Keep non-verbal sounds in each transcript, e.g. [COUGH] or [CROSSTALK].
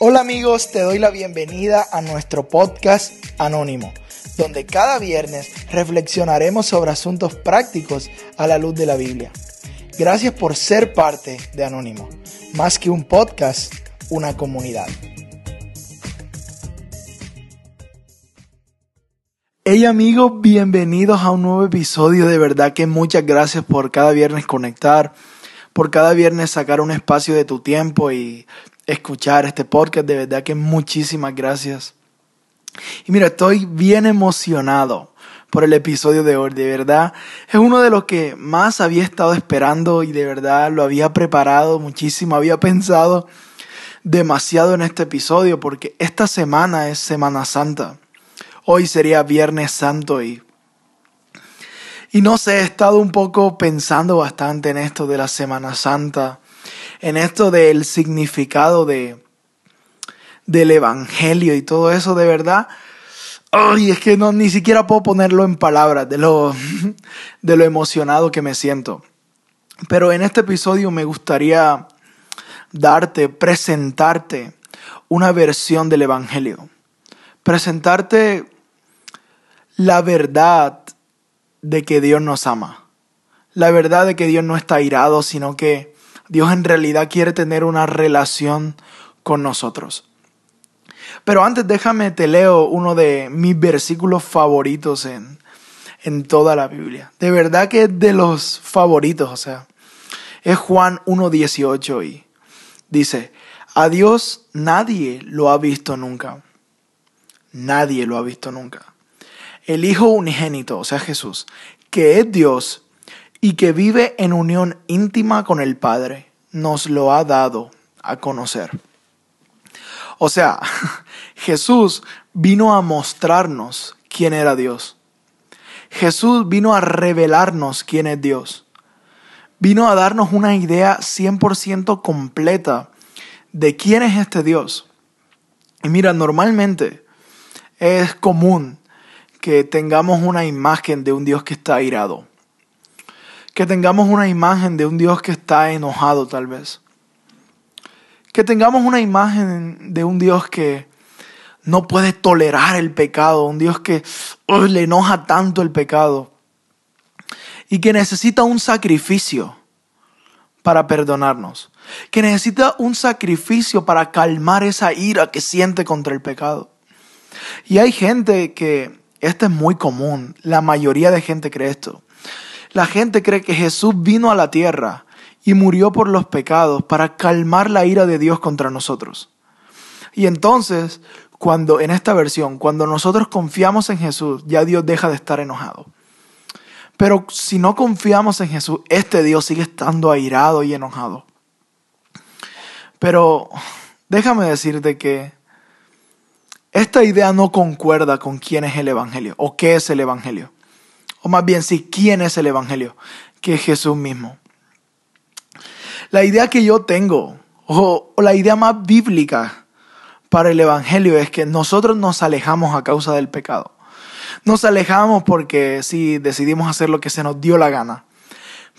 Hola amigos, te doy la bienvenida a nuestro podcast Anónimo, donde cada viernes reflexionaremos sobre asuntos prácticos a la luz de la Biblia. Gracias por ser parte de Anónimo, más que un podcast, una comunidad. Hey amigos, bienvenidos a un nuevo episodio. De verdad que muchas gracias por cada viernes conectar, por cada viernes sacar un espacio de tu tiempo y escuchar este podcast. De verdad que muchísimas gracias. Y mira, estoy bien emocionado por el episodio de hoy. De verdad, es uno de los que más había estado esperando y de verdad lo había preparado muchísimo. Había pensado demasiado en este episodio porque esta semana es Semana Santa. Hoy sería Viernes Santo y, y no sé, he estado un poco pensando bastante en esto de la Semana Santa, en esto del significado de, del Evangelio y todo eso de verdad. Ay, es que no, ni siquiera puedo ponerlo en palabras de lo, [LAUGHS] de lo emocionado que me siento. Pero en este episodio me gustaría darte, presentarte una versión del Evangelio. Presentarte la verdad de que Dios nos ama. La verdad de que Dios no está airado, sino que Dios en realidad quiere tener una relación con nosotros. Pero antes déjame te leo uno de mis versículos favoritos en, en toda la Biblia. De verdad que es de los favoritos, o sea. Es Juan 1.18 y dice, a Dios nadie lo ha visto nunca. Nadie lo ha visto nunca el Hijo unigénito, o sea Jesús, que es Dios y que vive en unión íntima con el Padre, nos lo ha dado a conocer. O sea, [LAUGHS] Jesús vino a mostrarnos quién era Dios. Jesús vino a revelarnos quién es Dios. Vino a darnos una idea 100% completa de quién es este Dios. Y mira, normalmente es común que tengamos una imagen de un Dios que está airado. Que tengamos una imagen de un Dios que está enojado tal vez. Que tengamos una imagen de un Dios que no puede tolerar el pecado, un Dios que le enoja tanto el pecado y que necesita un sacrificio para perdonarnos, que necesita un sacrificio para calmar esa ira que siente contra el pecado. Y hay gente que esto es muy común. La mayoría de gente cree esto. La gente cree que Jesús vino a la tierra y murió por los pecados para calmar la ira de Dios contra nosotros. Y entonces, cuando en esta versión, cuando nosotros confiamos en Jesús, ya Dios deja de estar enojado. Pero si no confiamos en Jesús, este Dios sigue estando airado y enojado. Pero déjame decirte que esta idea no concuerda con quién es el Evangelio o qué es el Evangelio. O más bien, sí, quién es el Evangelio, que es Jesús mismo. La idea que yo tengo, o, la idea más bíblica para el Evangelio es que nosotros nos alejamos a causa del pecado. Nos alejamos porque sí decidimos hacer lo que se nos dio la gana.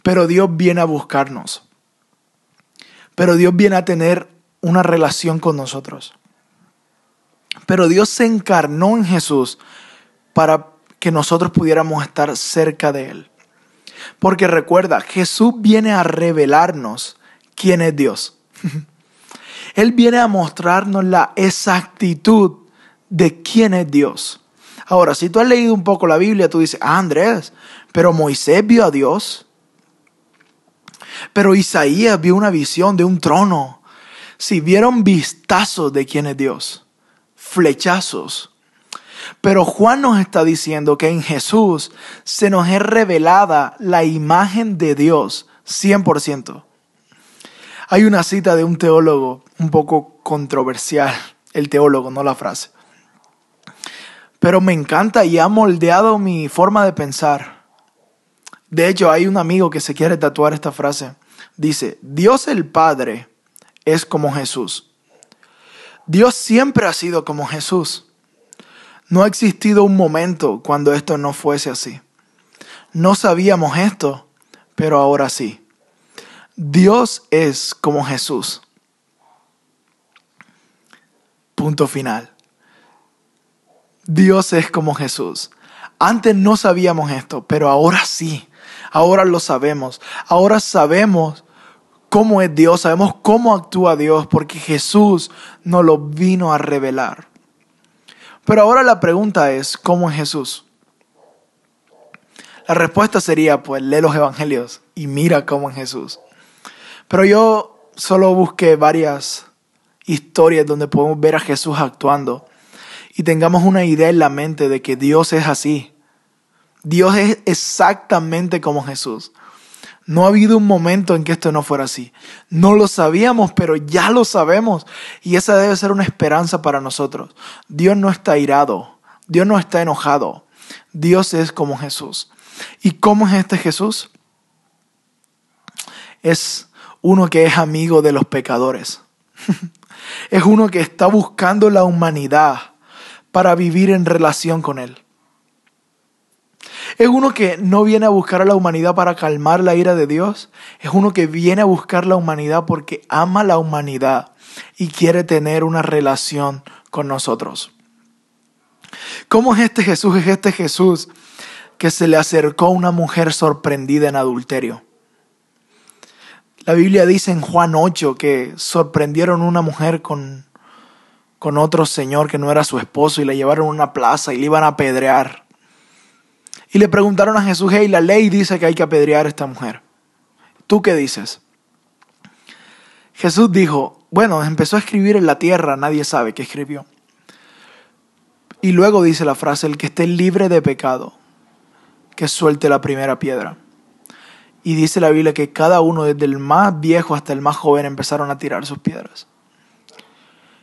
Pero Dios viene a buscarnos. Pero Dios viene a tener una relación con nosotros. Pero Dios se encarnó en Jesús para que nosotros pudiéramos estar cerca de Él. Porque recuerda, Jesús viene a revelarnos quién es Dios. [LAUGHS] Él viene a mostrarnos la exactitud de quién es Dios. Ahora, si tú has leído un poco la Biblia, tú dices, ah, Andrés, pero Moisés vio a Dios. Pero Isaías vio una visión de un trono. Si vieron vistazos de quién es Dios flechazos. Pero Juan nos está diciendo que en Jesús se nos es revelada la imagen de Dios 100%. Hay una cita de un teólogo un poco controversial, el teólogo, no la frase. Pero me encanta y ha moldeado mi forma de pensar. De hecho, hay un amigo que se quiere tatuar esta frase. Dice, Dios el Padre es como Jesús. Dios siempre ha sido como Jesús. No ha existido un momento cuando esto no fuese así. No sabíamos esto, pero ahora sí. Dios es como Jesús. Punto final. Dios es como Jesús. Antes no sabíamos esto, pero ahora sí. Ahora lo sabemos. Ahora sabemos cómo es Dios, sabemos cómo actúa Dios, porque Jesús nos lo vino a revelar. Pero ahora la pregunta es, ¿cómo es Jesús? La respuesta sería, pues lee los evangelios y mira cómo es Jesús. Pero yo solo busqué varias historias donde podemos ver a Jesús actuando y tengamos una idea en la mente de que Dios es así. Dios es exactamente como Jesús. No ha habido un momento en que esto no fuera así. No lo sabíamos, pero ya lo sabemos. Y esa debe ser una esperanza para nosotros. Dios no está irado. Dios no está enojado. Dios es como Jesús. ¿Y cómo es este Jesús? Es uno que es amigo de los pecadores. [LAUGHS] es uno que está buscando la humanidad para vivir en relación con Él. Es uno que no viene a buscar a la humanidad para calmar la ira de Dios. Es uno que viene a buscar la humanidad porque ama la humanidad y quiere tener una relación con nosotros. ¿Cómo es este Jesús? Es este Jesús que se le acercó a una mujer sorprendida en adulterio. La Biblia dice en Juan 8 que sorprendieron a una mujer con, con otro señor que no era su esposo y la llevaron a una plaza y le iban a apedrear. Y le preguntaron a Jesús, hey, la ley dice que hay que apedrear a esta mujer. ¿Tú qué dices? Jesús dijo, bueno, empezó a escribir en la tierra, nadie sabe qué escribió. Y luego dice la frase, el que esté libre de pecado, que suelte la primera piedra. Y dice la Biblia que cada uno, desde el más viejo hasta el más joven, empezaron a tirar sus piedras.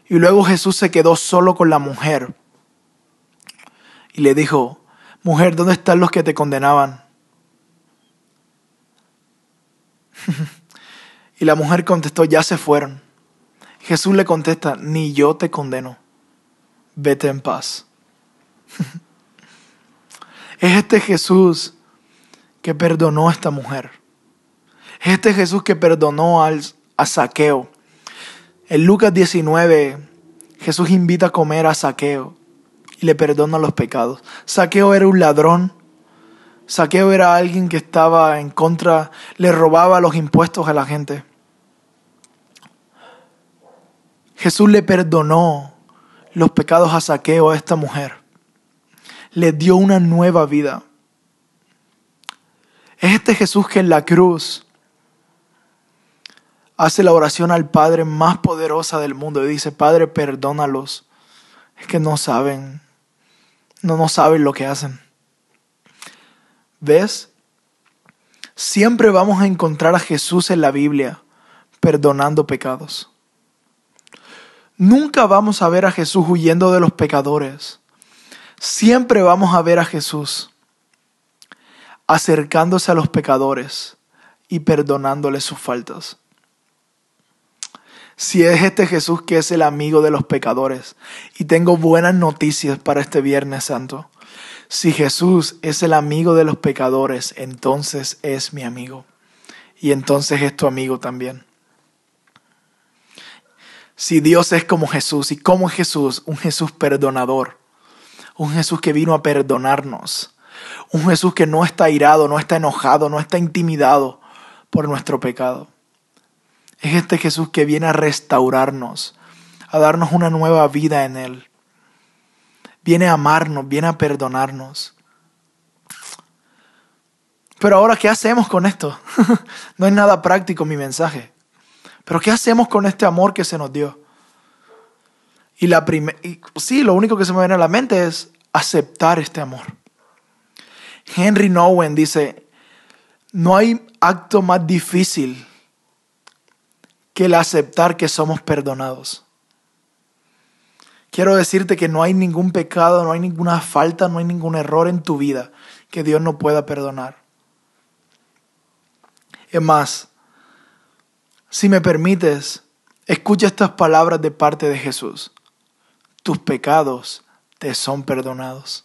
Y luego Jesús se quedó solo con la mujer y le dijo, Mujer, ¿dónde están los que te condenaban? [LAUGHS] y la mujer contestó, ya se fueron. Jesús le contesta, ni yo te condeno, vete en paz. [LAUGHS] es este Jesús que perdonó a esta mujer. Es este Jesús que perdonó al, a Saqueo. En Lucas 19, Jesús invita a comer a Saqueo y le perdona los pecados. Saqueo era un ladrón. Saqueo era alguien que estaba en contra, le robaba los impuestos a la gente. Jesús le perdonó los pecados a Saqueo, a esta mujer. Le dio una nueva vida. Es este Jesús que en la cruz hace la oración al Padre más poderosa del mundo y dice, Padre, perdónalos. Es que no saben no, no saben lo que hacen. ¿Ves? Siempre vamos a encontrar a Jesús en la Biblia perdonando pecados. Nunca vamos a ver a Jesús huyendo de los pecadores. Siempre vamos a ver a Jesús acercándose a los pecadores y perdonándoles sus faltas si es este Jesús que es el amigo de los pecadores. Y tengo buenas noticias para este Viernes Santo. Si Jesús es el amigo de los pecadores, entonces es mi amigo. Y entonces es tu amigo también. Si Dios es como Jesús, ¿y cómo es Jesús? Un Jesús perdonador. Un Jesús que vino a perdonarnos. Un Jesús que no está irado, no está enojado, no está intimidado por nuestro pecado. Es este Jesús que viene a restaurarnos, a darnos una nueva vida en Él. Viene a amarnos, viene a perdonarnos. Pero ahora, ¿qué hacemos con esto? [LAUGHS] no es nada práctico mi mensaje. Pero ¿qué hacemos con este amor que se nos dio? Y la sí, lo único que se me viene a la mente es aceptar este amor. Henry Nowen dice, no hay acto más difícil que el aceptar que somos perdonados. Quiero decirte que no hay ningún pecado, no hay ninguna falta, no hay ningún error en tu vida que Dios no pueda perdonar. Es más, si me permites, escucha estas palabras de parte de Jesús. Tus pecados te son perdonados.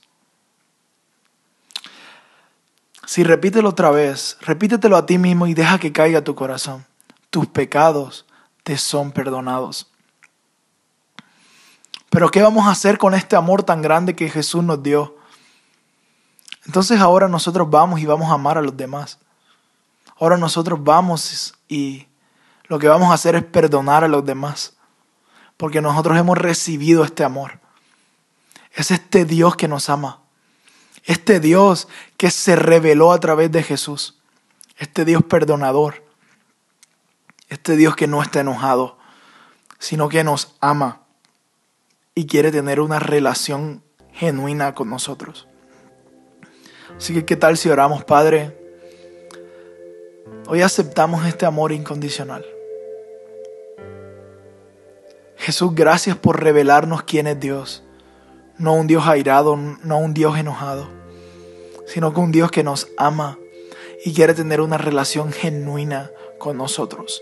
Si repítelo otra vez, repítetelo a ti mismo y deja que caiga tu corazón tus pecados te son perdonados. Pero ¿qué vamos a hacer con este amor tan grande que Jesús nos dio? Entonces ahora nosotros vamos y vamos a amar a los demás. Ahora nosotros vamos y lo que vamos a hacer es perdonar a los demás. Porque nosotros hemos recibido este amor. Es este Dios que nos ama. Este Dios que se reveló a través de Jesús. Este Dios perdonador. Este Dios que no está enojado, sino que nos ama y quiere tener una relación genuina con nosotros. Así que, ¿qué tal si oramos, Padre? Hoy aceptamos este amor incondicional. Jesús, gracias por revelarnos quién es Dios. No un Dios airado, no un Dios enojado, sino que un Dios que nos ama y quiere tener una relación genuina con nosotros.